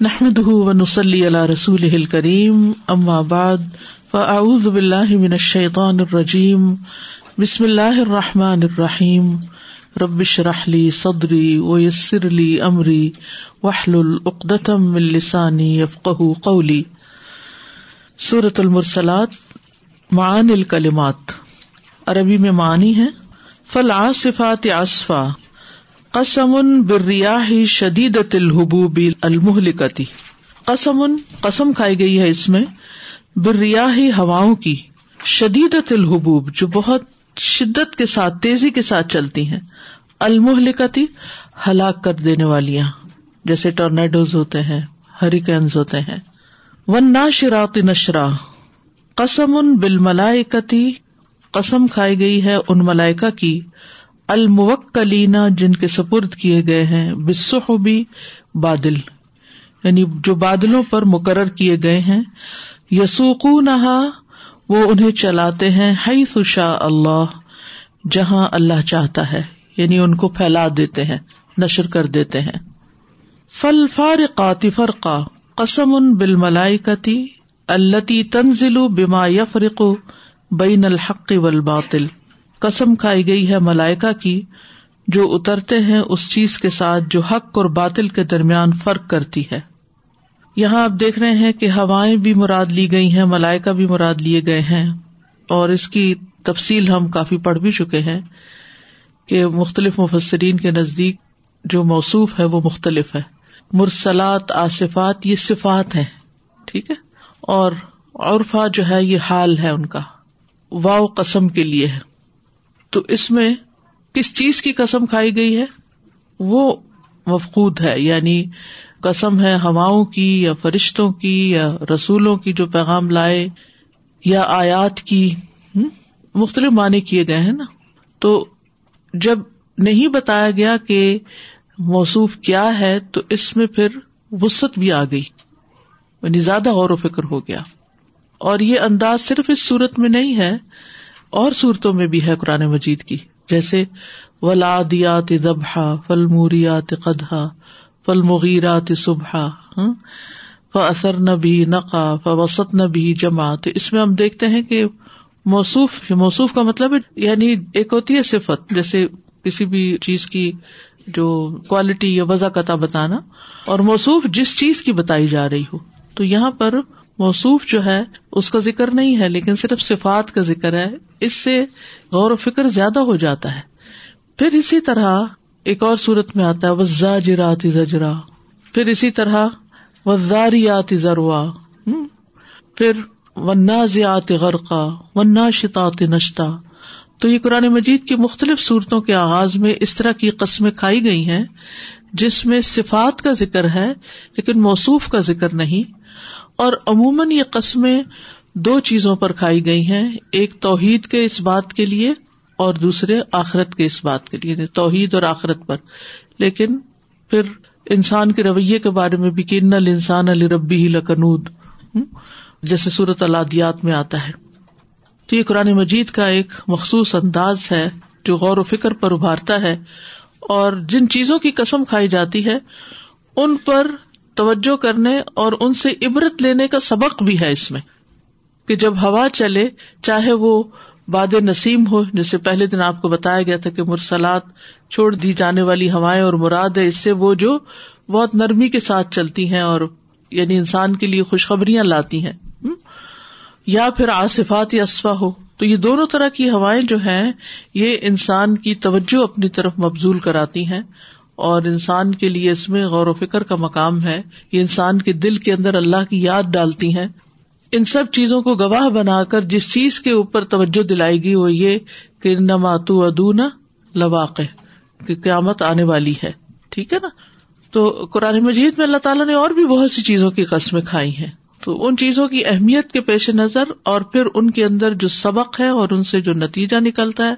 نحمد ونسلی علی رسول کریم ام بعد فاعوذ باللہ من الشیطان الرجیم بسم اللہ الرحمٰن الرحیم ربش رحلی صدری ویسر علی عمری وحل العقدم السانی یفق قولی صورت المرسلات معان الکلمات عربی میں معنی ہے فلاسفات آصفا قسم بریاح شدید الحبوب المحلکتی قسم قسم کھائی گئی ہے اس میں بریاح ہواؤں کی شدید الحبوب جو بہت شدت کے ساتھ، تیزی کے ساتھ چلتی ہیں۔ المحلکتی ہلاک کر دینے والیاں، جیسے ٹورنیڈوز ہوتے ہیں، ہریکینز ہوتے ہیں۔ ون ناشرات نشرا۔ قسم ان بل ملائکتی قسم کھائی گئی ہے ان ملائکا کی۔ الموکلینا جن کے سپرد کیے گئے ہیں بسحبی بادل یعنی جو بادلوں پر مقرر کیے گئے ہیں یسوقو نہا وہ انہیں چلاتے ہیں ہئی سشا اللہ، جہاں اللہ چاہتا ہے یعنی ان کو پھیلا دیتے ہیں، نشر کر دیتے ہیں۔ فل فار فرقا، قسم ان بل ملائی کتی التی تنزل بما یفرق بین الحق والباطل۔ قسم کھائی گئی ہے ملائکا کی، جو اترتے ہیں اس چیز کے ساتھ جو حق اور باطل کے درمیان فرق کرتی ہے۔ یہاں آپ دیکھ رہے ہیں کہ ہوائیں بھی مراد لی گئی ہیں ملائکا بھی مراد لیے گئے ہیں۔ اور اس کی تفصیل ہم کافی پڑھ بھی چکے ہیں کہ مختلف مفسرین کے نزدیک جو موصوف ہے وہ مختلف ہے۔ مرسلات، آصفات، یہ صفات ہے ٹھیک ہے؟ اور عرفا جو ہے، یہ حال ہے ان کا۔ واؤ قسم کے لیے ہے۔ تو اس میں کس چیز کی قسم کھائی گئی ہے؟ وہ مفقود ہے یعنی قسم ہے ہواؤں کی یا فرشتوں کی یا رسولوں کی جو پیغام لائے یا آیات کی مختلف معنی کیے گئے ہیں نا۔ تو جب نہیں بتایا گیا کہ موصوف کیا ہے، تو اس میں پھر وسط بھی آ گئی یعنی زیادہ غور و فکر ہو گیا۔ اور یہ انداز صرف اس صورت میں نہیں ہے اور صورتوں میں بھی ہے قرآن مجید کی۔ جیسے ولادیات دبہ فل موریات قدہ فل مغیرات صبح ہاں، ف اثر نبی نقا ف وسط نبی جمع تو اس میں ہم دیکھتے ہیں کہ موصوف موصوف کا مطلب ہے یعنی ایک ہوتی ہے صفت، جیسے کسی بھی چیز کی جو کوالٹی یا وضا قطع بتانا، اور موصوف جس چیز کی بتائی جا رہی ہو۔ تو یہاں پر موصوف جو ہے، اس کا ذکر نہیں ہے، لیکن صرف صفات کا ذکر ہے۔ اس سے غور و فکر زیادہ ہو جاتا ہے۔ پھر اسی طرح ایک اور صورت میں آتا ہے وزا جرات زجرا۔ پھر اسی طرح وزاریات ذروا۔ پھر ونا ضیات غرقہ ونا شتات نشتا تو یہ قرآن مجید کی مختلف صورتوں کے آغاز میں اس طرح کی قسمیں کھائی گئی ہیں، جس میں صفات کا ذکر ہے، لیکن موصوف کا ذکر نہیں۔ اور عموماً یہ قسمیں دو چیزوں پر کھائی گئی ہیں، ایک توحید کے اس بات کے لیے اور دوسرے آخرت کے اس بات کے لیے یعنی توحید اور آخرت پر۔ لیکن پھر انسان کے رویے کے بارے میں بھی کہ انسان علی ربی ہی لکنود۔ جیسے صورت الادیات میں آتا ہے۔ تو یہ قرآن مجید کا ایک مخصوص انداز ہے جو غور و فکر پر ابھارتا ہے اور جن چیزوں کی قسم کھائی جاتی ہے، ان پر توجہ کرنے اور ان سے عبرت لینے کا سبق بھی ہے اس میں کہ جب ہوا چلے، چاہے وہ باد نسیم ہو جیسے پہلے دن آپ کو بتایا گیا تھا کہ مرسلات چھوڑ دی جانے والی ہوائیں اور مراد ہے، اس سے وہ جو بہت نرمی کے ساتھ چلتی ہیں اور یعنی انسان کے لیے خوشخبریاں لاتی ہیں۔ یا پھر آصفات یا اسفا ہو، تو یہ دونوں طرح کی ہوائیں جو ہیں، یہ انسان کی توجہ اپنی طرف مبزول کراتی ہیں۔ اور انسان کے لیے اس میں غور و فکر کا مقام ہے یہ انسان کے دل کے اندر اللہ کی یاد ڈالتی ہیں۔ ان سب چیزوں کو گواہ بنا کر جس چیز کے اوپر توجہ دلائی گئی وہ یہ کہ نماتو ادونا لواق کہ قیامت آنے والی ہے۔ ٹھیک ہے نا؟ تو قرآن مجید میں اللہ تعالیٰ نے اور بھی بہت سی چیزوں کی قسمیں کھائی ہیں۔ تو ان چیزوں کی اہمیت کے پیش نظر اور پھر ان کے اندر جو سبق ہے اور ان سے جو نتیجہ نکلتا ہے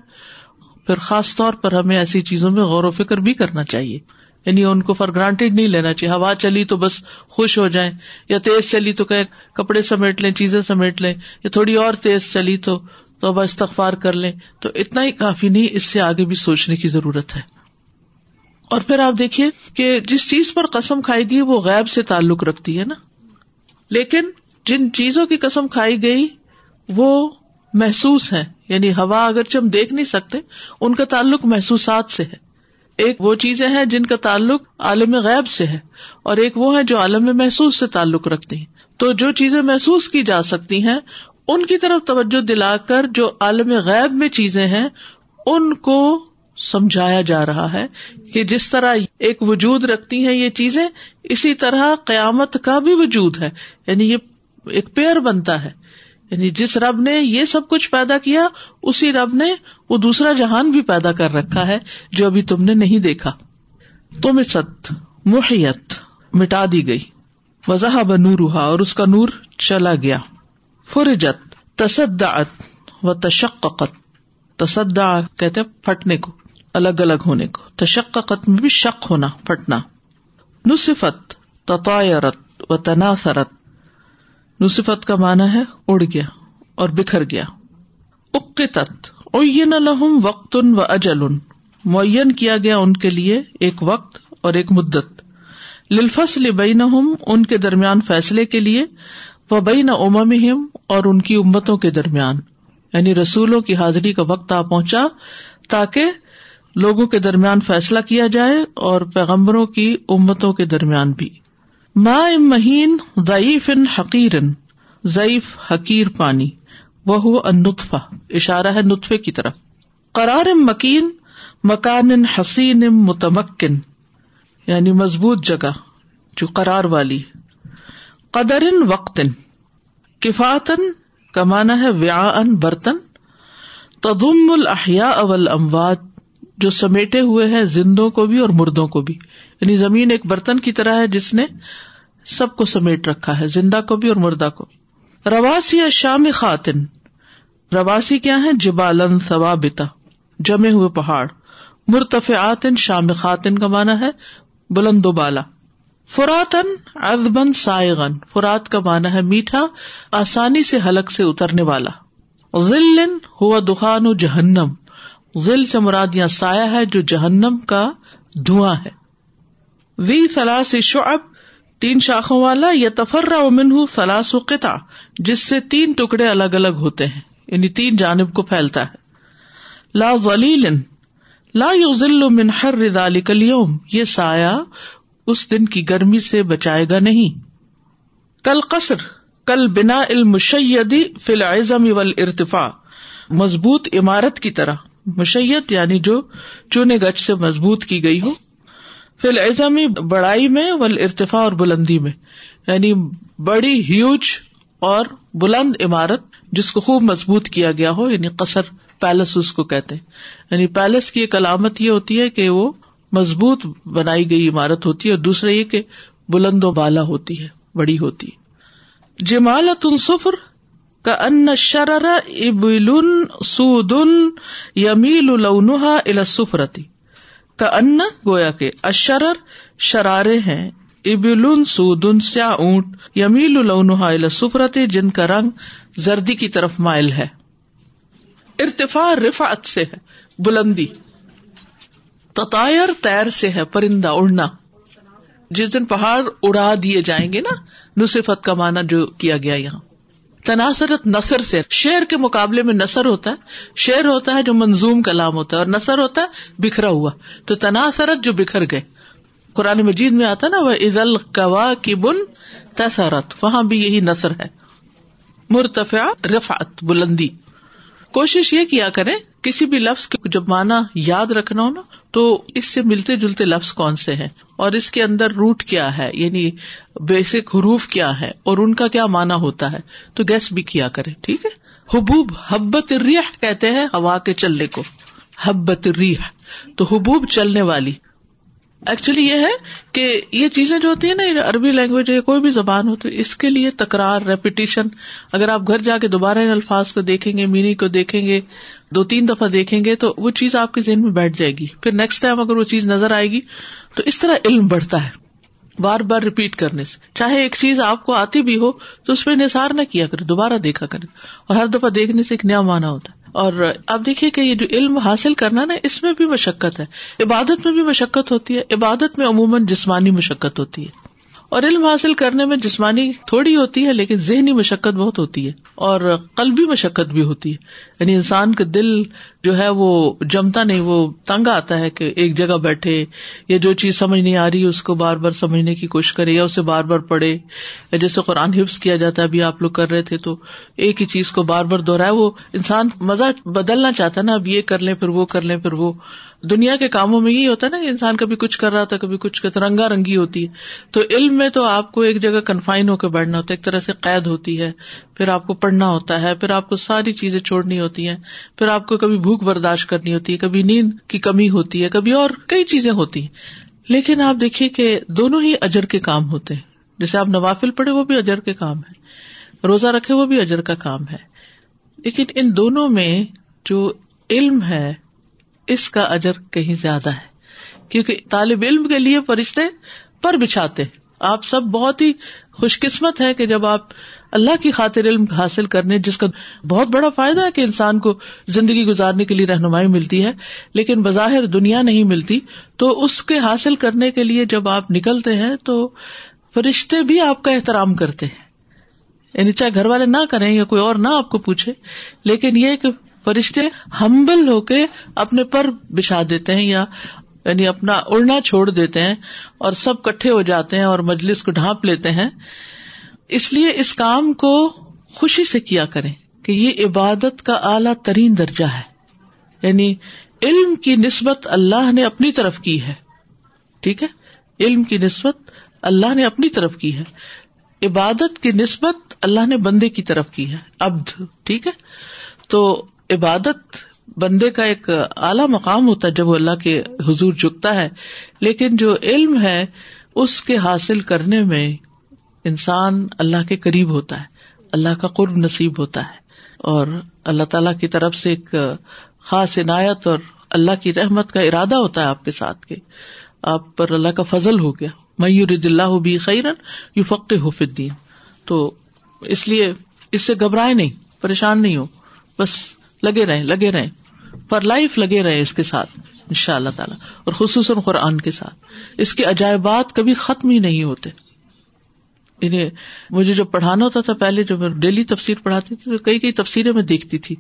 پھر خاص طور پر ہمیں ایسی چیزوں میں غور و فکر بھی کرنا چاہیے۔ یعنی ان کو فار گرانٹیڈ نہیں لینا چاہیے۔ ہوا چلی تو بس خوش ہو جائیں، یا تیز چلی تو کہ کپڑے سمیٹ لیں، چیزیں سمیٹ لیں، یا تھوڑی اور تیز چلی تو تو اب استغفار کر لیں۔ تو اتنا ہی کافی نہیں، اس سے آگے بھی سوچنے کی ضرورت ہے۔ اور پھر آپ دیکھیے کہ جس چیز پر قسم کھائی گئی، وہ غیب سے تعلق رکھتی ہے نا۔ لیکن جن چیزوں کی قسم کھائی گئی، وہ محسوس ہے یعنی ہوا اگرچہ ہم دیکھ نہیں سکتے، ان کا تعلق محسوسات سے ہے۔ ایک وہ چیزیں ہیں جن کا تعلق عالم غیب سے ہے، اور ایک وہ ہے جو عالم محسوس سے تعلق رکھتی ہیں۔ تو جو چیزیں محسوس کی جا سکتی ہیں، ان کی طرف توجہ دلا کر جو عالم غیب میں چیزیں ہیں، ان کو سمجھایا جا رہا ہے کہ جس طرح ایک وجود رکھتی ہیں یہ چیزیں، اسی طرح قیامت کا بھی وجود ہے۔ یعنی یہ ایک پیئر بنتا ہے۔ یعنی جس رب نے یہ سب کچھ پیدا کیا، اسی رب نے وہ دوسرا جہان بھی پیدا کر رکھا ہے جو ابھی تم نے نہیں دیکھا۔ تم ست محیت، مٹا دی گئی۔ وضاح بنورا اور اس کا نور چلا گیا۔ فرجت، تصدعت و تشققت تصدا کہتے پھٹنے کو الگ الگ ہونے کو۔ تشققت میں بھی شک ہونا، پھٹنا۔ نصفت تطایرت و تناثرت نصفت کا مانا ہے اڑ گیا اور بکھر گیا۔ اقتت اوین لہم وقت و اجل۔ معین کیا گیا ان کے لیے ایک وقت اور ایک مدت۔ للفصل بین ان کے درمیان فیصلے کے لیے۔ وہ بین امم اور ان کی امتوں کے درمیان۔ یعنی رسولوں کی حاضری کا وقت آ پہنچا تاکہ لوگوں کے درمیان فیصلہ کیا جائے اور پیغمبروں کی امتوں کے درمیان بھی۔ ما ام مہین ضعیف ان حقیر ضعیف حقیر پانی وہ نطفہ اشارہ ہے نطفے کی طرف۔ قرار ام مکین مکان حسین ام متمکن یعنی مضبوط جگہ، جو قرار والی۔ قدر وقت کفاتن کمانا ہے ویا ان برتن۔ تدم الحیا اول اموات جو سمیٹے ہوئے ہیں زندوں کو بھی اور مردوں کو بھی۔ یعنی زمین ایک برتن کی طرح ہے جس نے سب کو سمیٹ رکھا ہے، زندہ کو بھی اور مردہ کو بھی۔ رواسی یا شام خاتن۔ رواسی کیا ہے جبالن ثوابتا۔ جمے ہوئے پہاڑ۔ مرتفعات شام خاتن کا مانا ہے بلند و بالا۔ فراتن ازبن سائغن فرات کا مانا ہے میٹھا، آسانی سے حلق سے اترنے والا۔ ذل ہوا دخان و جہنم۔ ذل سے مراد یا سایہ ہے جو جہنم کا دھواں ہے۔ وی فلاس شعب، تین شاخوں والا یا تفرا منہ سلاس و قطع، جس سے تین ٹکڑے الگ الگ ہوتے ہیں یعنی تین جانب کو پھیلتا ہے۔ لا ذلیل لا یو من حر ذلك اليوم یہ سایہ اس دن کی گرمی سے بچائے گا نہیں۔ کل قصر، کل بنا المشیدی فی العزم والارتفاع، مضبوط عمارت کی طرح مشیت یعنی جو چونے گچ سے مضبوط کی گئی ہو۔ فی الزمی بڑائی میں ول ارتفا اور بلندی میں یعنی بڑی ہیوج اور بلند عمارت جس کو خوب مضبوط کیا گیا ہو یعنی قصر پیلس اس کو کہتے ہیں۔ یعنی پیلس کی ایک علامت یہ ہوتی ہے کہ وہ مضبوط بنائی گئی عمارت ہوتی ہے اور دوسرا یہ کہ بلند و بالا ہوتی ہے، بڑی ہوتی ہے۔ جمالت سفر کا ان شرر ابل سود یمیل لونہا السفرتی کا ان گویا کے اشرر شرارے ہیں۔ ابل سودن سیا اونٹ یمیل لونہا السفرتی جن کا رنگ زردی کی طرف مائل ہے۔ ارتفا رفعت سے ہے، بلندی۔ تطائر تیر سے ہے، پرندہ اڑنا۔ جس دن پہاڑ اڑا دیے جائیں گے نا، نصفت کا مانا جو کیا گیا یہاں۔ تناسرت نثر سے۔ شعر کے مقابلے میں نثر ہوتا ہے، شعر ہوتا ہے جو منظوم کلام ہوتا ہے اور نثر ہوتا ہے بکھرا ہوا۔ تو تناسرت جو بکھر گئے۔ قرآن مجید میں آتا نا وہ عزل کوا کی بن تسرت وہاں بھی یہی نثر ہے۔ مرتفع رفعت، بلندی۔ کوشش یہ کیا کرے کسی بھی لفظ کو جب مانا یاد رکھنا ہو نا تو اس سے ملتے جلتے لفظ کون سے ہیں؟ اور اس کے اندر روٹ کیا ہے؟ یعنی بیسک حروف کیا ہے؟ اور ان کا کیا مانا ہوتا ہے؟ تو گیس بھی کیا کرے ٹھیک ہے؟ حبوب، حبت ریح کہتے ہیں ہوا کے چلنے کو۔ حبت ریح تو حبوب چلنے والی۔ ایکچولی یہ ہے کہ یہ چیزیں جو ہوتی ہیں نا عربی لینگویج یا کوئی بھی زبان ہو تو اس کے لیے تکرار ریپیٹیشن اگر آپ گھر جا کے دوبارہ ان الفاظ کو دیکھیں گے مینی کو دیکھیں گے، دو تین دفعہ دیکھیں گے تو وہ چیز آپ کے ذہن میں بیٹھ جائے گی. پھر نیکسٹ ٹائم اگر وہ چیز نظر آئے گی تو اس طرح علم بڑھتا ہے. بار بار ریپیٹ کرنے سے. چاہے ایک چیز آپ کو آتی بھی ہو تو اس پہ نثار نہ کیا کرے، دوبارہ دیکھا کرے. اور ہر دفعہ دیکھنے سے ایک نیا مانا ہوتا ہے. اور آپ دیکھیے کہ یہ جو علم حاصل کرنا نا، اس میں بھی مشقت ہے۔ عبادت میں بھی مشقت ہوتی ہے، عبادت میں عموماً جسمانی مشقت ہوتی ہے۔ اور علم حاصل کرنے میں جسمانی تھوڑی ہوتی ہے، لیکن ذہنی مشقت بہت ہوتی ہے اور قلبی مشقت بھی ہوتی ہے۔ یعنی انسان کا دل جو ہے وہ جمتا نہیں، وہ تنگ آتا ہے کہ ایک جگہ بیٹھے یا جو چیز سمجھ نہیں آ رہی، اس کو بار بار سمجھنے کی کوشش کرے یا اسے بار بار پڑھے۔ یا جیسے قرآن حفظ کیا جاتا ہے، ابھی آپ لوگ کر رہے تھے تو ایک ہی چیز کو بار بار دوہرائے وہ انسان مزہ بدلنا چاہتا ہے نا، اب یہ کر لیں، پھر وہ کر لیں، پھر وہ۔ دنیا کے کاموں میں یہی ہوتا ہے نا کہ انسان کبھی کچھ کر رہا تھا کبھی کچھ رنگا رنگی ہوتی ہے۔ تو علم میں تو آپ کو ایک جگہ کنفائن ہو کے بیٹھنا ہوتا ہے، ایک طرح سے قید ہوتی ہے۔ پھر آپ کو پڑھنا ہوتا ہے، پھر آپ کو ساری چیزیں چھوڑنی ہوتی ہیں۔ پھر آپ کو کبھی بھوک برداشت کرنی ہوتی ہے، کبھی نیند کی کمی ہوتی ہے، کبھی اور کئی چیزیں ہوتی ہیں۔ لیکن آپ دیکھیے کہ دونوں ہی اجر کے کام ہوتے ہیں۔ جیسے آپ نوافل پڑھے، وہ بھی اجر کے کام ہے۔ روزہ رکھے، وہ بھی اجر کا کام ہے۔ لیکن ان دونوں میں جو علم ہے اس کا اجر کہیں زیادہ ہے۔ کیونکہ طالب علم کے لیے فرشتے پر بچھاتے آپ سب بہت ہی خوش قسمت ہے کہ جب آپ اللہ کی خاطر علم حاصل کرنے، جس کا بہت بڑا فائدہ ہے کہ انسان کو زندگی گزارنے کے لیے رہنمائی ملتی ہے، لیکن بظاہر دنیا نہیں ملتی، تو اس کے حاصل کرنے کے لیے جب آپ نکلتے ہیں، تو فرشتے بھی آپ کا احترام کرتے ہیں۔ یعنی چاہے گھر والے نہ کریں یا کوئی اور نہ آپ کو پوچھے، لیکن یہ کہ فرشتے ہمبل ہو کے اپنے پر بچھا دیتے ہیں یا یعنی اپنا اڑنا چھوڑ دیتے ہیں اور سب کٹھے ہو جاتے ہیں اور مجلس کو ڈھانپ لیتے ہیں۔ اس لیے اس کام کو خوشی سے کیا کریں کہ یہ عبادت کا اعلی ترین درجہ ہے۔ یعنی علم کی نسبت اللہ نے اپنی طرف کی ہے۔ ٹھیک ہے؟ علم کی نسبت اللہ نے اپنی طرف کی ہے۔ عبادت کی نسبت اللہ نے بندے کی طرف کی ہے۔ ابد ٹھیک ہے؟ تو عبادت بندے کا ایک اعلی مقام ہوتا ہے جب وہ اللہ کے حضور جھکتا ہے۔ لیکن جو علم ہے، اس کے حاصل کرنے میں انسان اللہ کے قریب ہوتا ہے۔ اللہ کا قرب نصیب ہوتا ہے۔ اور اللہ تعالی کی طرف سے ایک خاص عنایت اور اللہ کی رحمت کا ارادہ ہوتا ہے آپ کے ساتھ کے۔ آپ پر اللہ کا فضل ہو گیا۔ میور اللہ بھی خیرن یو فقت حف الدین۔ تو اس لیے اس سے گھبرائے نہیں، پریشان نہیں ہو۔ بس لگے رہے لگے رہے پر لائف لگے رہے اس کے ساتھ ان شاء اللہ تعالیٰ۔ اور خصوصاً قرآن کے ساتھ۔ اس کے عجائبات کبھی ختم ہی نہیں ہوتے۔ انہیں مجھے جو پڑھانا ہوتا تھا، پہلے جو میں ڈیلی تفسیر پڑھاتی تھی تو کئی کئی تفسیریں میں دیکھتی تھی۔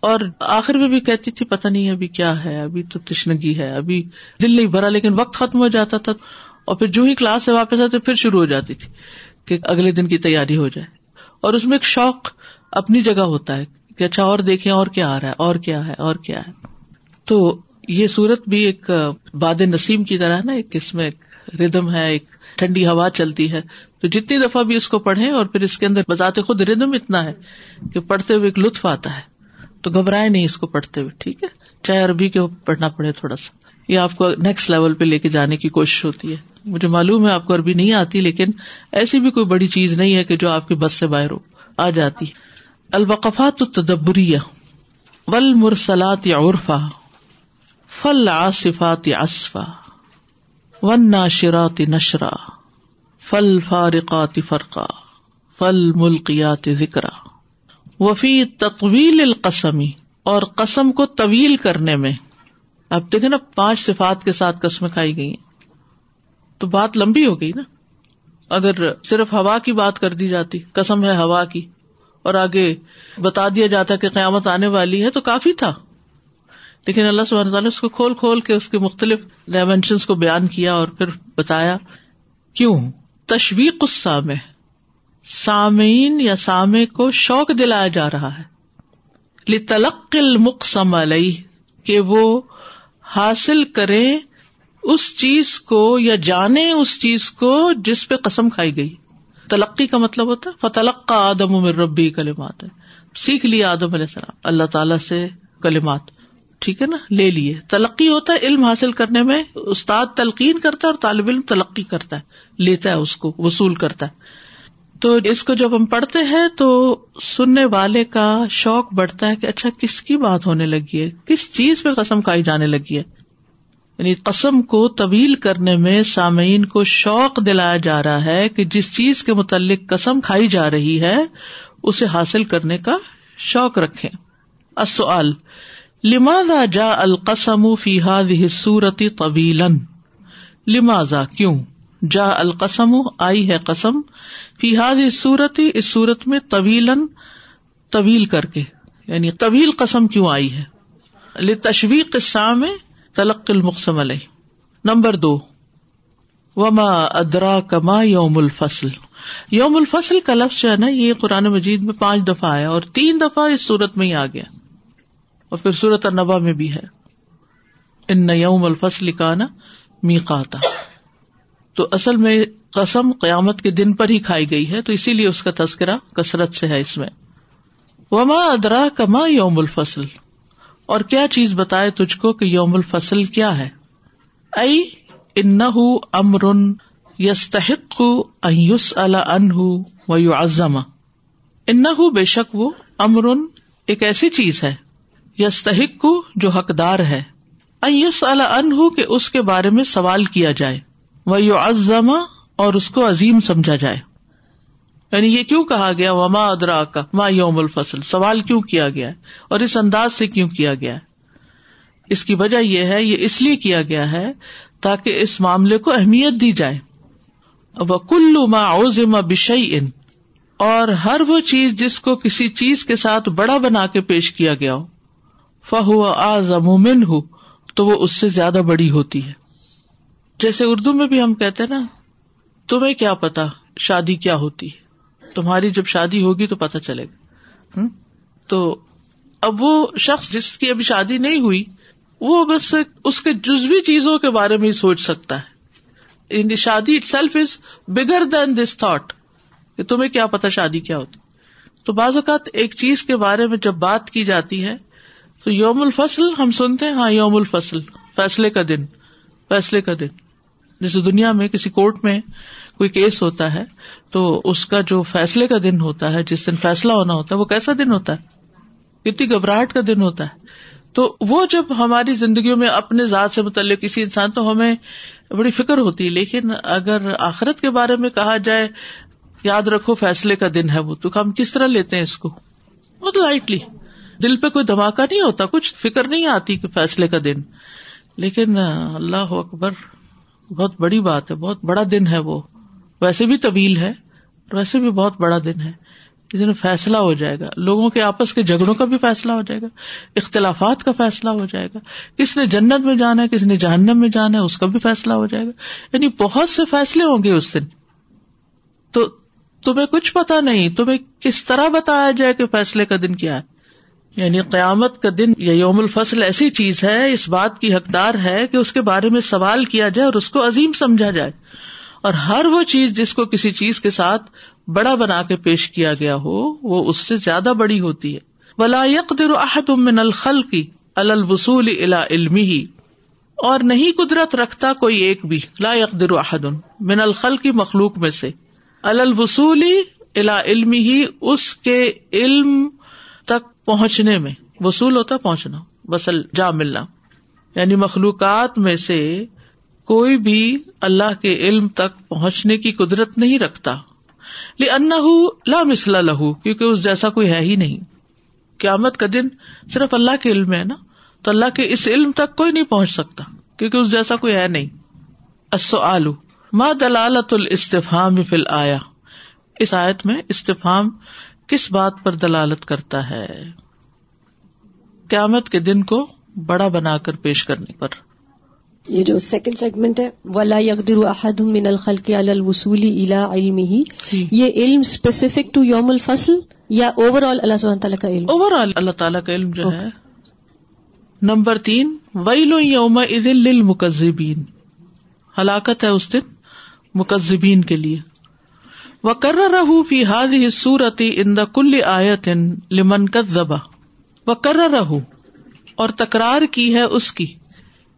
اور آخر میں بھی کہتی تھی، پتہ نہیں ابھی کیا ہے، ابھی تو تشنگی ہے، ابھی دل نہیں بھرا، لیکن وقت ختم ہو جاتا تھا۔ اور پھر جو ہی کلاس سے واپس آتے، پھر شروع ہو جاتی تھی کہ اگلے دن کی تیاری ہو جائے۔ اور اس میں ایک شوق اپنی جگہ ہوتا ہے۔ کہ اچھا اور دیکھیں اور کیا آ رہا ہے، اور کیا ہے، اور کیا ہے۔ تو یہ سورت بھی ایک باد نسیم کی طرح نا، ایک اس میں ایک ردم ہے، ایک ٹھنڈی ہوا چلتی ہے۔ تو جتنی دفعہ بھی اس کو پڑھیں اور پھر اس کے اندر بذات خود ردم اتنا ہے کہ پڑھتے ہوئے ایک لطف آتا ہے۔ تو گھبرائے نہیں اس کو پڑھتے ہوئے، ٹھیک ہے؟ چاہے عربی کے پڑھنا پڑے تھوڑا سا۔ یہ آپ کو نیکسٹ لیول پہ لے کے جانے کی کوشش ہوتی ہے۔ مجھے معلوم ہے آپ کو عربی نہیں آتی، لیکن ایسی بھی کوئی بڑی چیز نہیں ہے کہ جو آپ کی بس سے باہر ہو، آ جاتی۔ البقفات التدبریہ ول مرسلات عرفا فل آصفات اصفا ون ناشرات نشرا فل فارقات فرقا فل ملکیات ذکر وفی تطویل القسمی اور قسم کو طویل کرنے میں اب دیکھیں نا، پانچ صفات کے ساتھ قسمیں کھائی گئی تو بات لمبی ہو گئی نا۔ اگر صرف ہوا کی بات کر دی جاتی، قسم ہے ہوا کی۔ اور آگے بتا دیا جاتا کہ قیامت آنے والی ہے تو کافی تھا۔ لیکن اللہ سبحانہ تعالیٰ اس کو کھول کھول کے اس کے مختلف ڈائمینشنس کو بیان کیا اور پھر بتایا، کیوں؟ تشویق السامع۔ سامعین یا سامع کو شوق دلایا جا رہا ہے۔ لتلق المقسم علیہ، کہ وہ حاصل کرے اس چیز کو یا جانے اس چیز کو جس پہ قسم کھائی گئی۔ تلقی کا مطلب ہوتا ہے فتلق کا آدم عمر ربی کلمات ہے سیکھ لیا آدم علیہ السلام۔ اللہ تعالیٰ سے کلمات۔ ٹھیک ہے نا؟ لے لیے۔ تلقی ہوتا ہے، علم حاصل کرنے میں استاد تلقین کرتا ہے اور طالب علم تلقی کرتا ہے۔ لیتا ہے اس کو، وصول کرتا ہے۔ تو اس کو جب ہم پڑھتے ہیں تو سننے والے کا شوق بڑھتا ہے کہ اچھا کس کی بات ہونے لگی ہے؟ کس چیز پہ قسم کھائی جانے لگی ہے؟ یعنی قسم کو طویل کرنے میں سامعین کو شوق دلایا جا رہا ہے کہ جس چیز کے متعلق قسم کھائی جا رہی ہے، اسے حاصل کرنے کا شوق رکھے السؤال، لماذا جا القسم فی هذه السورة طویلا؟ لماذا؟ کیوں؟ جا القسم، آئی ہے قسم، فی هذه السورة اس صورت میں طویلا، طویل کر کے یعنی طویل قسم کیوں آئی ہے؟ لتشویق السامع تلق المقسم علیہ نمبر دو، وما ادرا کما یوم الفصل؟ یوم الفصل کا لفظ جو ہے نا، یہ قرآن مجید میں پانچ دفعہ آیا اور تین دفعہ اس صورت میں ہی آ گیا۔ اور پھر صورت النبا میں بھی ہے۔ ان یوم الفصل کا نا میقاتا تو اصل میں قسم قیامت کے دن پر ہی کھائی گئی ہے، تو اسی لیے اس کا تذکرہ کثرت سے ہے اس میں۔ وما ادرا کما یوم الفصل؟ اور کیا چیز بتائے تجھ کو کہ یوم الفصل کیا ہے؟ ائی ان امر یستحق یوس ان و ازما ان بے شک وہ امر ایک ایسی چیز ہے، یستحق جو حقدار ہے۔ ایس ان کہ اس کے بارے میں سوال کیا جائے۔ وہ یو ازما اور اس کو عظیم سمجھا جائے۔ یعنی یہ کیوں کہا گیا؟ وما ادرا کا ما یوم الفصل؟ سوال کیوں کیا گیا؟ ہے اور اس انداز سے کیوں کیا گیا؟ ہے اس کی وجہ یہ ہے، یہ اس لیے کیا گیا ہے تاکہ اس معاملے کو اہمیت دی جائے۔ وہ کلو ما اوزما بشئی ان اور ہر وہ چیز جس کو کسی چیز کے ساتھ بڑا بنا کے پیش کیا گیا ہو۔ فہو آزمن ہو تو وہ اس سے زیادہ بڑی ہوتی ہے۔ جیسے اردو میں بھی ہم کہتے نا، تمہیں کیا پتا شادی کیا ہوتی ہے؟ تمہاری جب شادی ہوگی تو پتا چلے گا۔ تو اب وہ شخص جس کی ابھی شادی نہیں ہوئی، وہ بس اس کے جزوی چیزوں کے بارے میں ہی سوچ سکتا ہے۔ ان شادی itself is bigger than this thought کہ تمہیں کیا پتا شادی کیا ہوتی۔ تو بعض اوقات ایک چیز کے بارے میں جب بات کی جاتی ہے، تو یوم الفصل ہم سنتے ہیں ہاں یوم الفصل، فیصلے کا دن، فیصلے کا دن۔ جیسے دنیا میں کسی کورٹ میں کوئی کیس ہوتا ہے تو اس کا جو فیصلے کا دن ہوتا ہے، جس دن فیصلہ ہونا ہوتا ہے، وہ کیسا دن ہوتا ہے؟ کتنی گھبراہٹ کا دن ہوتا ہے۔ تو وہ جب ہماری زندگیوں میں اپنے ذات سے متعلق کسی انسان، تو ہمیں بڑی فکر ہوتی ہے۔ لیکن اگر آخرت کے بارے میں کہا جائے، یاد رکھو فیصلے کا دن ہے وہ۔ تو ہم کس طرح لیتے ہیں اس کو؟ بہت لائٹلی دل پہ کوئی دھماکہ نہیں ہوتا، کچھ فکر نہیں آتی کہ فیصلے کا دن۔ لیکن اللہ اکبر، بہت بڑی بات ہے، بہت بڑا دن ہے وہ۔ ویسے بھی طویل ہے ویسے بھی بہت بڑا دن ہے۔ کسی نے فیصلہ ہو جائے گا۔ لوگوں کے آپس کے جھگڑوں کا بھی فیصلہ ہو جائے گا۔ اختلافات کا فیصلہ ہو جائے گا۔ کس نے جنت میں جانا ہے، کس نے جہنم میں جانا ہے، اس کا بھی فیصلہ ہو جائے گا۔ یعنی بہت سے فیصلے ہوں گے اس دن۔ تو تمہیں کچھ پتا نہیں، تمہیں کس طرح بتایا جائے کہ فیصلے کا دن کیا ہے؟ یعنی قیامت کا دن یا یوم الفصل ایسی چیز ہے، اس بات کی حقدار ہے کہ اس کے بارے میں سوال کیا جائے اور اس کو عظیم سمجھا جائے۔ اور ہر وہ چیز جس کو کسی چیز کے ساتھ بڑا بنا کے پیش کیا گیا ہو، وہ اس سے زیادہ بڑی ہوتی ہے۔ ولا يقدر احد من الخلق على الوصول الى علمه۔ اور نہیں قدرت رکھتا کوئی ایک بھی۔ لا يقدر احد من الخلق مخلوق میں سے۔ على الوصول الى علمه، اس کے علم تک پہنچنے میں۔ وصول ہوتا پہنچنا۔ بسل جا ملنا۔ یعنی مخلوقات میں سے کوئی بھی اللہ کے علم تک پہنچنے کی قدرت نہیں رکھتا۔ ان لا مسلا لہو کیونکہ اس جیسا کوئی ہے ہی نہیں۔ قیامت کا دن صرف اللہ کے علم ہے نا، تو اللہ کے اس علم تک کوئی نہیں پہنچ سکتا، کیونکہ اس جیسا کوئی ہے نہیں۔ السؤال، ما دلالت الاستفہام فی آیا اس آیت میں استفام کس بات پر دلالت کرتا ہے؟ قیامت کے دن کو بڑا بنا کر پیش کرنے پر۔ یہ جو سیکنڈ سیگمنٹ ہے ولا یقدر احد من الخلق علی الوصول الى علمه. یہ علم اسپیسیفک ٹو یوم الفصل یا اوور آل اللہ سبحانہ تعالیٰ کا علم؟ اوور آل اللہ تعالیٰ کا علم جو ہے. نمبر تین ویل یوم اذن للمکذبین ہلاکت ہے اس دن مکذبین کے لیے. وقررہ فی هذه السورة عند كل آیت لمن کذب وقررہ اور تکرار کی ہے اس کی.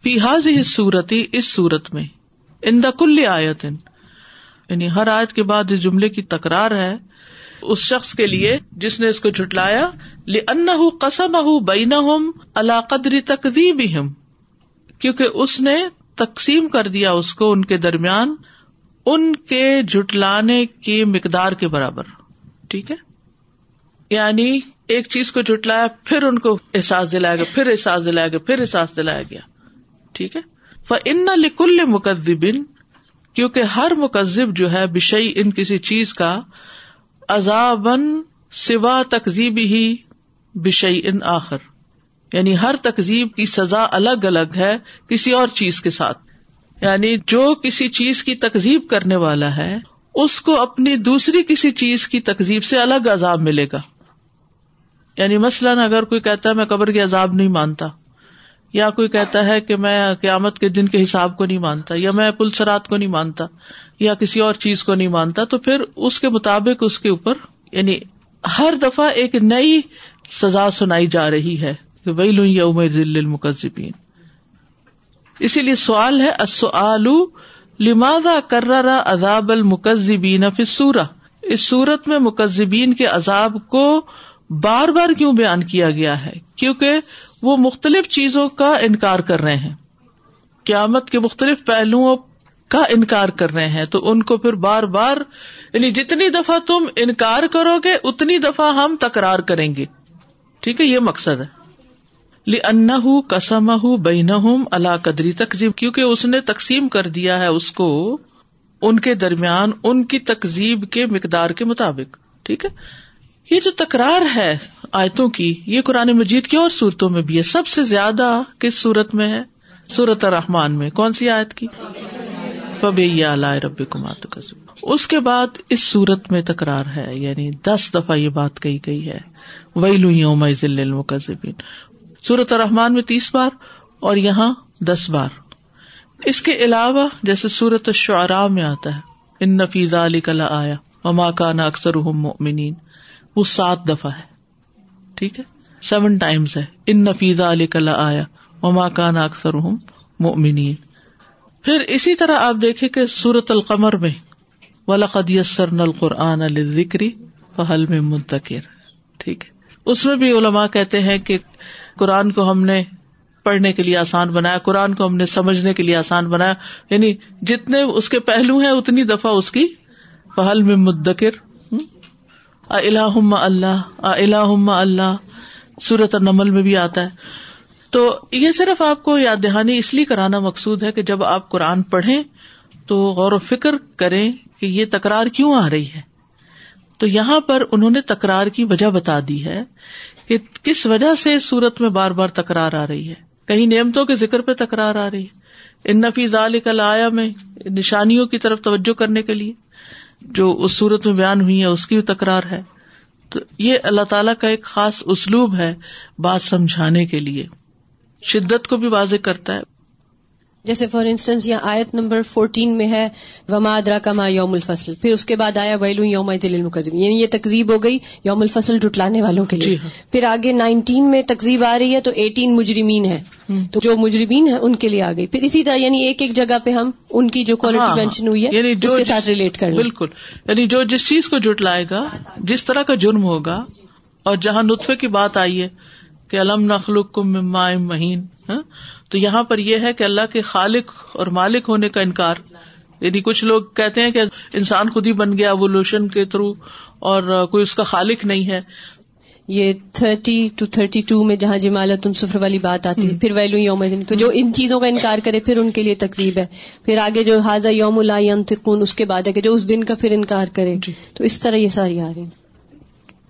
فی حاض صورتی اس صورت میں ان دا کل آیت یعنی ہر آیت کے بعد اس جملے کی تکرار ہے، اس شخص کے لیے جس نے اس کو جھٹلایا ان قسم بین اللہ قدری تقدیب کیونکہ اس نے تقسیم کر دیا اس کو ان کے درمیان، ان کے جٹلانے کی مقدار کے برابر۔ ٹھیک ہے؟ یعنی ایک چیز کو جٹلایا پھر ان کو احساس دلایا گیا، پھر احساس دلایا گیا، پھر احساس دلایا گیا۔ ٹھیک ہے؟ ان لکل مقدبن کیونکہ ہر مکذب جو ہے بشئی ان کسی چیز کا عذابن سوا تقزیب ہی بشئی ان آخر۔ یعنی ہر تقزیب کی سزا الگ الگ ہے کسی اور چیز کے ساتھ۔ یعنی جو کسی چیز کی تقزیب کرنے والا ہے، اس کو اپنی دوسری کسی چیز کی تقزیب سے الگ عذاب ملے گا۔ یعنی مثلاً اگر کوئی کہتا ہے، میں قبر کے عذاب نہیں مانتا۔ یا کوئی کہتا ہے کہ میں قیامت کے دن کے حساب کو نہیں مانتا، یا میں پلسرات کو نہیں مانتا، یا کسی اور چیز کو نہیں مانتا، تو پھر اس کے مطابق اس کے اوپر یعنی ہر دفعہ ایک نئی سزا سنائی جا رہی ہے کہ وہی لو یا عمر المکذبین اسی لیے سوال ہے لمادا کررا عذاب المکذبین فی سورہ اس صورت میں مکذبین کے عذاب کو بار بار کیوں بیان کیا گیا ہے؟ کیونکہ وہ مختلف چیزوں کا انکار کر رہے ہیں۔ قیامت کے مختلف پہلوؤں کا انکار کر رہے ہیں۔ تو ان کو پھر بار بار یعنی جتنی دفعہ تم انکار کرو گے، اتنی دفعہ ہم تکرار کریں گے۔ ٹھیک ہے، یہ مقصد ہے۔ ان کسم بین اللہ قدری تقزیب کیونکہ اس نے تقسیم کر دیا ہے اس کو ان کے درمیان، ان کی تقزیب کے مقدار کے مطابق۔ ٹھیک ہے؟ یہ جو تکرار ہے آیتوں کی، یہ قرآن مجید کی اور صورتوں میں بھی ہے۔ سب سے زیادہ کس صورت میں ہے؟ سورت الرحمان میں۔ کون سی آیت کی؟ رب کمات اس کے بعد اس صورت میں تکرار ہے یعنی دس دفعہ یہ بات کہی گئی ہے۔ وہی لوئی المکذبین سورت الرحمان میں تیس بار اور یہاں دس بار۔ اس کے علاوہ جیسے سورت شعرا میں آتا ہے، ان نفیز علی کلا آیا وما کا نا اکثر وہ سات دفعہ ہے۔ ٹھیک ہے؟ سیون ٹائمس ہے۔ ان نفیزہ علی کلا آیا مما کا نا اکثر ہوں مومنین پھر اسی طرح آپ دیکھے کہ سورت القمر میں ولاقد یسر نل قرآن ذکری فہل میں منتقر ٹھیک ہے۔ اس میں بھی علماء کہتے ہیں کہ قرآن کو ہم نے پڑھنے کے لیے آسان بنایا، قرآن کو ہم نے سمجھنے کے لیے آسان بنایا۔ یعنی جتنے اس کے پہلو ہیں، اتنی دفعہ اس کی پہل میں مدکر اللہ اللہ اللہ سورت نمل میں بھی آتا ہے۔ تو یہ صرف آپ کو یاد دہانی اس لیے کرانا مقصود ہے کہ جب آپ قرآن پڑھیں تو غور و فکر کریں کہ یہ تکرار کیوں آ رہی ہے۔ تو یہاں پر انہوں نے تکرار کی وجہ بتا دی ہے کہ کس وجہ سے سورت میں بار بار تکرار آ رہی ہے۔ کہیں نعمتوں کے ذکر پہ تکرار آ رہی ہے۔ ان نفیز علی کل آیا میں نشانیوں کی طرف توجہ کرنے کے لیے۔ جو اس صورت میں بیان ہوئی ہے، اس کی بھی تکرار ہے۔ تو یہ اللہ تعالیٰ کا ایک خاص اسلوب ہے بات سمجھانے کے لیے۔ شدت کو بھی واضح کرتا ہے۔ جیسے فار انسٹنس یہ آیت نمبر فورٹین میں ہے وما ادرا کما یوم الفصل۔ پھر اس کے بعد آیا ویلو یوم دل المقدم یعنی یہ تقزیب ہو گئی یوم الفصل جٹلانے والوں کے لیے۔ جی ہاں۔ پھر آگے نائنٹین میں تقزیب آ رہی ہے تو ایٹین مجرمین ہے تو جو مجرمین ہے ان کے لیے آ گئی پھر اسی طرح یعنی ایک ایک جگہ پہ ہم ان کی جو کوالٹی مینشن ہاں، ہاں۔ ہوئی ہے یعنی جو کے ساتھ ریلیٹ کر بالکل۔ یعنی جو جس چیز کو جٹلائے گا جس طرح کا جرم ہوگا اور جہاں نطفے کی بات آئی ہے کہ علم نخلق مہین تو یہاں پر یہ ہے کہ اللہ کے خالق اور مالک ہونے کا انکار۔ یعنی کچھ لوگ کہتے ہیں کہ انسان خود ہی بن گیا ایولیوشن کے تھرو اور کوئی اس کا خالق نہیں ہے۔ یہ تھرٹی ٹو تھرٹی ٹو میں جہاں جمالت سفر والی بات آتی ہے پھر ویلو یوم تو جو ان چیزوں کا انکار کرے پھر ان کے لیے تقزیب ہے۔ پھر آگے جو حاضہ یوم اللہ اس کے بعد ہے کہ جو اس دن کا پھر انکار کرے۔ جی۔ تو اس طرح یہ ساری آ رہی ہیں۔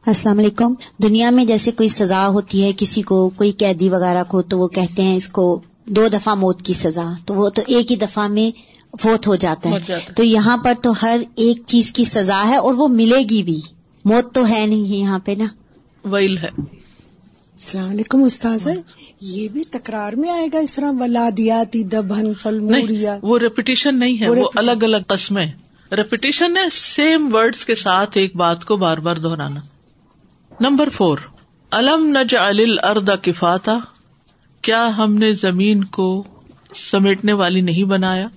السلام علیکم۔ دنیا میں جیسے کوئی سزا ہوتی ہے کسی کو کوئی قیدی وغیرہ کو تو وہ کہتے ہیں اس کو دو دفعہ موت کی سزا تو وہ تو ایک ہی دفعہ میں فوت ہو جاتا ہے۔ تو یہاں پر تو ہر ایک چیز کی سزا ہے اور وہ ملے گی بھی۔ موت تو ہے نہیں یہاں پہ نا۔ ویل ہے۔ السلام علیکم استاذ یہ بھی تکرار میں آئے گا اس طرح ولادیاتی دبن فل وہ ریپیٹیشن نہیں ہے وہ الگ الگ قسمیں ریپیٹیشن ہے سیم ورڈس کے ساتھ ایک بات کو بار بار دہرانا۔ نمبر فور الم نج اردا کفاتا کیا ہم نے زمین کو سمیٹنے والی نہیں بنایا؟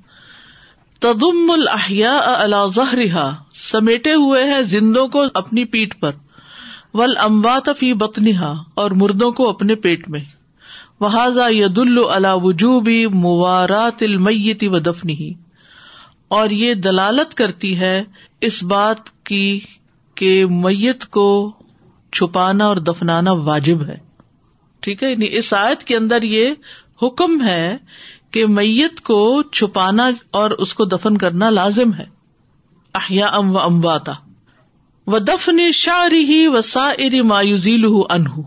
تدم الحیا ظہرها سمیٹے ہوئے ہیں زندوں کو اپنی پیٹ پر ول اموات فی بتنہا اور مردوں کو اپنے پیٹ میں۔ وہذا ید اللہ وجوبی موارات المیتی و دفنی اور یہ دلالت کرتی ہے اس بات کی کہ میت کو چھپانا اور دفنانا واجب ہے۔ ٹھیک ہے؟ یعنی اس آیت کے اندر یہ حکم ہے کہ میت کو چھپانا اور اس کو دفن کرنا لازم ہے۔ احیا ام و امواتا۔ و دفن شاعری ہی و سا اری مایوزیل انہ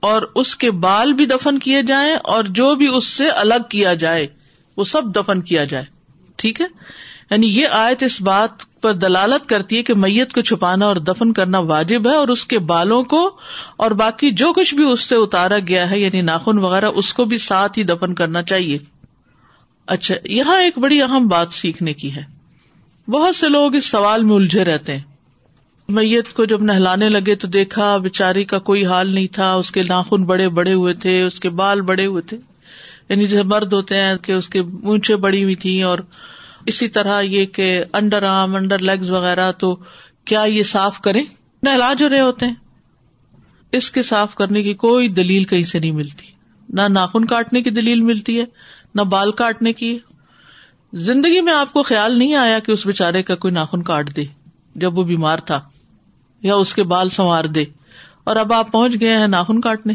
اور اس کے بال بھی دفن کیے جائیں اور جو بھی اس سے الگ کیا جائے، وہ سب دفن کیا جائے۔ ٹھیک ہے؟ یعنی یہ آیت اس بات پر دلالت کرتی ہے کہ میت کو چھپانا اور دفن کرنا واجب ہے اور اس کے بالوں کو اور باقی جو کچھ بھی اس سے اتارا گیا ہے یعنی ناخن وغیرہ، اس کو بھی ساتھ ہی دفن کرنا چاہیے۔ اچھا یہاں ایک بڑی اہم بات سیکھنے کی ہے۔ بہت سے لوگ اس سوال میں الجھے رہتے ہیں۔ میت کو جب نہلانے لگے تو دیکھا بےچاری کا کوئی حال نہیں تھا، اس کے ناخن بڑے بڑے ہوئے تھے، اس کے بال بڑے ہوئے تھے۔ یعنی جیسے مرد ہوتے ہیں کہ اس کے اونچے بڑی ہوئی تھی اور اسی طرح یہ کہ انڈر آرم انڈر لیگز وغیرہ، تو کیا یہ صاف کریں؟ نہلا جو رہے ہوتے ہیں۔ اس کے صاف کرنے کی کوئی دلیل کہیں سے نہیں ملتی۔ نہ ناخن کاٹنے کی دلیل ملتی ہے، نہ بال کاٹنے کی۔ زندگی میں آپ کو خیال نہیں آیا کہ اس بےچارے کا کوئی ناخن کاٹ دے، جب وہ بیمار تھا، یا اس کے بال سنوار دے۔ اور اب آپ پہنچ گئے ہیں ناخن کاٹنے۔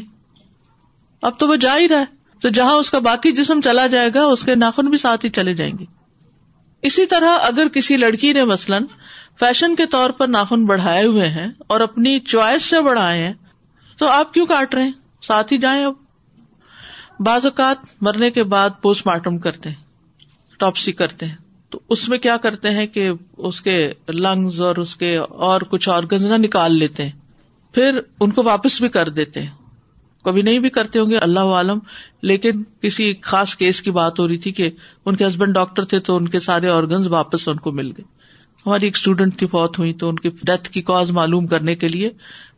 اب تو وہ جا ہی رہا ہے۔ تو جہاں اس کا باقی جسم چلا جائے گا، اس کے ناخن بھی ساتھ ہی چلے جائیں گے۔ اسی طرح اگر کسی لڑکی نے مثلاً فیشن کے طور پر ناخن بڑھائے ہوئے ہیں اور اپنی چوائس سے بڑھائے ہیں، تو آپ کیوں کاٹ رہے ہیں؟ ساتھ ہی جائیں اب۔ بعض اوقات مرنے کے بعد پوسٹ مارٹم کرتے ہیں، ٹاپسی کرتے ہیں۔ تو اس میں کیا کرتے ہیں کہ اس کے لنگز اور اس کے اور کچھ آرگنز نہ نکال لیتے ہیں۔ پھر ان کو واپس بھی کر دیتے ہیں۔ کبھی نہیں بھی کرتے ہوں گے، اللہ عالم۔ لیکن کسی خاص کیس کی بات ہو رہی تھی کہ ان کے ہسبینڈ ڈاکٹر تھے تو ان کے سارے آرگنز واپس ان کو مل گئے۔ ہماری ایک اسٹوڈینٹ تھی فوت ہوئی تو ان کی ڈیتھ کی کاز معلوم کرنے کے لیے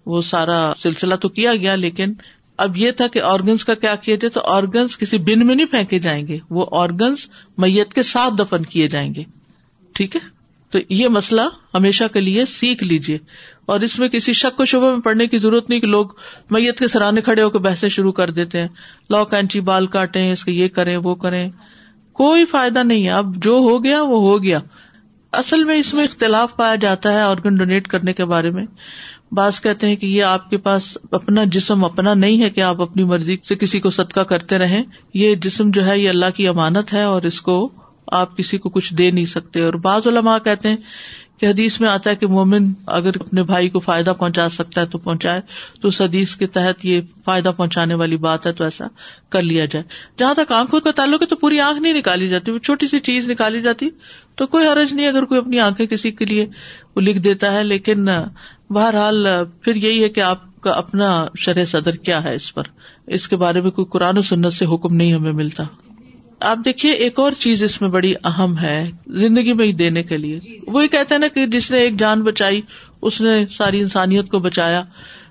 وہ سارا سلسلہ تو کیا گیا، لیکن اب یہ تھا کہ آرگنس کا کیا کیے تھے تو آرگنس کسی بن میں نہیں پھینکے جائیں گے، وہ آرگنس میت کے ساتھ دفن کیے جائیں گے۔ ٹھیک ہے؟ تو یہ مسئلہ ہمیشہ کے لیے سیکھ لیجیے اور اس میں کسی شک و شبہ میں پڑھنے کی ضرورت نہیں کہ لوگ میت کے سرانے کھڑے ہو کے بحثیں شروع کر دیتے ہیں۔ لا کینچی بال کاٹے اس کے یہ کریں، وہ کریں۔ کوئی فائدہ نہیں ہے۔ اب جو ہو گیا، وہ ہو گیا۔ اصل میں اس میں اختلاف پایا جاتا ہے آرگن ڈونیٹ کرنے کے بارے میں۔ بعض کہتے ہیں کہ یہ آپ کے پاس اپنا جسم اپنا نہیں ہے کہ آپ اپنی مرضی سے کسی کو صدقہ کرتے رہیں۔ یہ جسم جو ہے، یہ اللہ کی امانت ہے اور اس کو آپ کسی کو کچھ دے نہیں سکتے۔ اور بعض علماء کہتے ہیں کہ حدیث میں آتا ہے کہ مومن اگر اپنے بھائی کو فائدہ پہنچا سکتا ہے تو پہنچائے، تو اس حدیث کے تحت یہ فائدہ پہنچانے والی بات ہے تو ایسا کر لیا جائے۔ جہاں تک آنکھوں کا تعلق ہے تو پوری آنکھ نہیں نکالی جاتی، وہ چھوٹی سی چیز نکالی جاتی، تو کوئی حرج نہیں اگر کوئی اپنی آنکھیں کسی کے لیے وہ لکھ دیتا ہے۔ لیکن بہرحال پھر یہی ہے کہ آپ کا اپنا شرح صدر کیا ہے اس پر۔ اس کے بارے میں کوئی قرآن و سنت سے حکم نہیں ہمیں ملتا۔ آپ دیکھیے ایک اور چیز اس میں بڑی اہم ہے زندگی میں ہی دینے کے لیے۔ وہی کہتے ہیں نا کہ جس نے ایک جان بچائی اس نے ساری انسانیت کو بچایا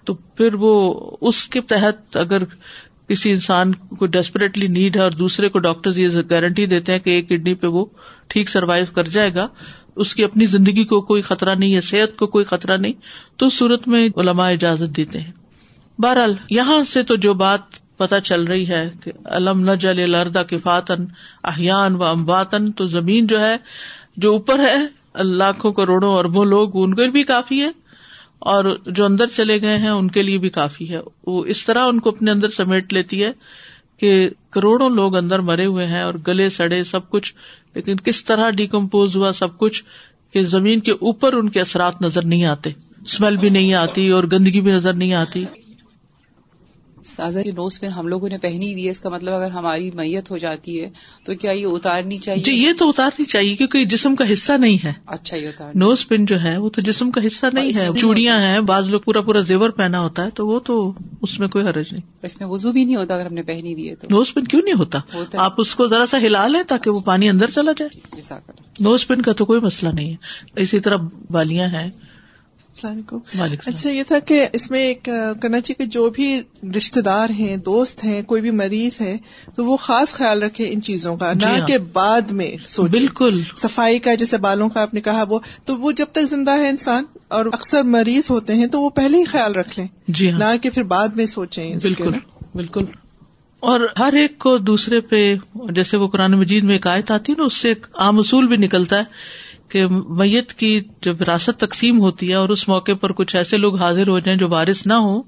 تو پھر وہ اس کے تحت اگر کسی انسان کو ڈیسپریٹلی نیڈ ہے اور دوسرے کو ڈاکٹر یہ گارنٹی دیتے ہیں کہ ایک کڈنی پہ وہ ٹھیک سروائو کر جائے گا اس کی اپنی زندگی کو کوئی خطرہ نہیں ہے صحت کو کوئی خطرہ نہیں تو صورت میں علماء اجازت دیتے ہیں۔ بہرحال یہاں سے تو جو بات پتا چل رہی ہے کہ علم نہ جل لردا کفاتن احیان و امباتن تو زمین جو ہے، جو اوپر ہے، لاکھوں کروڑوں اربوں لوگ ان کو بھی کافی ہے، اور جو اندر چلے گئے ہیں، ان کے لیے بھی کافی ہے۔ وہ اس طرح ان کو اپنے اندر سمیٹ لیتی ہے کہ کروڑوں لوگ اندر مرے ہوئے ہیں اور گلے سڑے سب کچھ، لیکن کس طرح ڈیکمپوز ہوا سب کچھ کہ زمین کے اوپر ان کے اثرات نظر نہیں آتے اسمیل بھی نہیں آتی اور گندگی بھی نظر نہیں آتی۔ سازا نوز پہ ہم لوگوں نے پہنی ہوئی ہے اس کا مطلب اگر ہماری میت ہو جاتی ہے تو کیا یہ اتارنی چاہیے؟ جی یہ تو اتارنی چاہیے کیونکہ جسم کا حصہ نہیں ہے۔ اچھا یہ اتار نوز پن جو ہے وہ تو جسم کا حصہ نہیں ہے۔ چوڑیاں ہیں بعض لوگ پورا پورا زیور پہنا ہوتا ہے تو وہ تو اس میں کوئی حرج نہیں۔ اس میں وزو بھی نہیں ہوتا اگر ہم نے پہنی ہوئی ہے تو۔ نوز پن کیوں نہیں ہوتا؟ آپ اس کو ذرا سا ہلا لیں تاکہ وہ پانی اندر چلا جائے۔ نوز پن کا تو کوئی مسئلہ نہیں ہے۔ اسی طرح بالیاں ہیں۔ السلام۔ علیکم اچھا یہ تھا کہ اس میں ایک کرنا چاہیے کہ جو بھی رشتے دار ہیں دوست ہیں کوئی بھی مریض ہے تو وہ خاص خیال رکھے ان چیزوں کا نہ کہ بعد میں بالکل۔ صفائی کا جیسے بالوں کا آپ نے کہا وہ تو وہ جب تک زندہ ہے انسان اور اکثر مریض ہوتے ہیں تو وہ پہلے ہی خیال رکھ لیں۔ جی نہ کہ پھر بعد میں سوچیں بالکل بالکل۔ اور ہر ایک کو دوسرے پہ جیسے وہ قرآن مجید میں ایک آیت آتی ہے نا اس سے ایک عام اصول بھی نکلتا ہے۔ کہ میت کی جب وراثت تقسیم ہوتی ہے اور اس موقع پر کچھ ایسے لوگ حاضر ہو جائیں جو بارش نہ ہو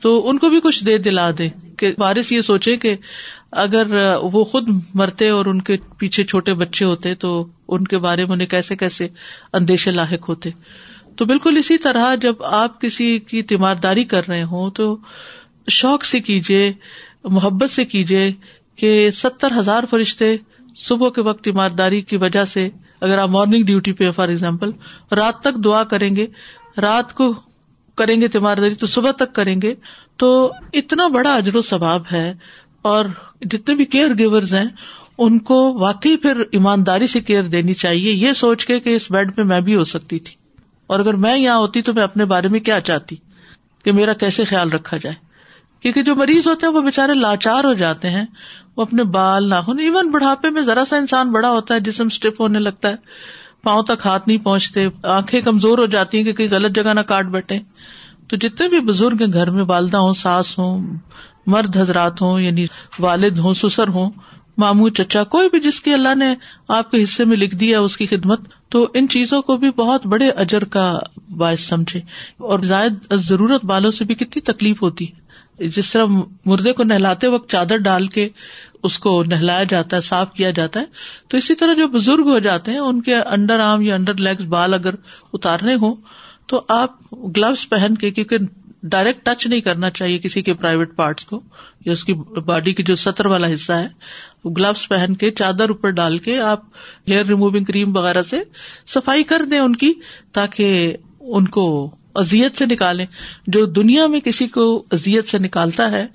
تو ان کو بھی کچھ دے دلا دے کہ بارش یہ سوچے کہ اگر وہ خود مرتے اور ان کے پیچھے چھوٹے بچے ہوتے تو ان کے بارے میں انہیں کیسے کیسے اندیشے لاحق ہوتے۔ تو بالکل اسی طرح جب آپ کسی کی تیمارداری کر رہے ہوں تو شوق سے کیجیے محبت سے کیجیے کہ ستر ہزار فرشتے صبح کے وقت تیمارداری کی وجہ سے اگر آپ مارننگ ڈیوٹی پہ فار ایگزامپل رات تک دعا کریں گے، رات کو کریں گے تیمارداری تو صبح تک کریں گے، تو اتنا بڑا اجر و ثباب ہے اور جتنے بھی کیئر گیورز ہیں، ان کو واقعی پھر ایمانداری سے کیئر دینی چاہیے۔ یہ سوچ کے کہ اس بیڈ پہ میں بھی ہو سکتی تھی۔ اور اگر میں یہاں ہوتی تو میں اپنے بارے میں کیا چاہتی؟ کہ میرا کیسے خیال رکھا جائے؟ کیونکہ جو مریض ہوتے ہیں وہ بےچارے لاچار ہو جاتے ہیں، وہ اپنے بال، ناخن ایون بڑھاپے میں ذرا سا انسان بڑا ہوتا ہے، جسم اسٹیپ ہونے لگتا ہے، پاؤں تک ہاتھ نہیں پہنچتے، آنکھیں کمزور ہو جاتی ہیں کہ کہیں غلط جگہ نہ کاٹ بیٹھے۔ تو جتنے بھی بزرگ گھر میں، والدہ ہوں، ساس ہوں، مرد حضرات ہوں یعنی والد ہوں، سسر ہوں مامو چچا، کوئی بھی جس کی اللہ نے آپ کے حصے میں لکھ دیا، اس کی خدمت، تو ان چیزوں کو بھی بہت بڑے اجر کا باعث سمجھے۔ اور زائد ضرورت والوں سے بھی کتنی تکلیف ہوتی ہے۔ جس طرح مردے کو نہلاتے وقت چادر ڈال کے اس کو نہلایا جاتا ہے، صاف کیا جاتا ہے، تو اسی طرح جو بزرگ ہو جاتے ہیں، ان کے انڈر آرم یا انڈر لیگس بال اگر اتارنے ہوں، تو آپ گلوز پہن کے، کیونکہ ڈائریکٹ ٹچ نہیں کرنا چاہیے کسی کے پرائیویٹ پارٹس کو، یا اس کی باڈی کی جو سطر والا حصہ ہے گلوز پہن کے چادر اوپر ڈال کے آپ ہیئر ریموونگ کریم وغیرہ سے صفائی کر دیں ان کی، تاکہ ان کو ازیت سے نکالے جو دنیا میں کسی کو ازیت سے نکالتا ہے،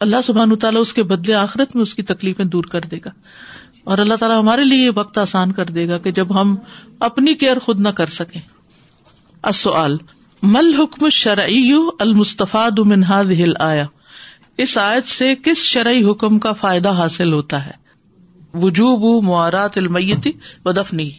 اللہ سبحان تعالیٰ اس کے بدلے آخرت میں اس کی تکلیفیں دور کر دے گا۔ اور اللہ تعالیٰ ہمارے لیے یہ وقت آسان کر دے گا کہ جب ہم اپنی کیئر خود نہ کر سکیں۔ السؤال، مل حکم شرعی المصطفیٰ منہاد ہل آیا اس آیت سے کس شرعی حکم کا فائدہ حاصل ہوتا ہے؟ وجوب موارات المیتی و دفنی۔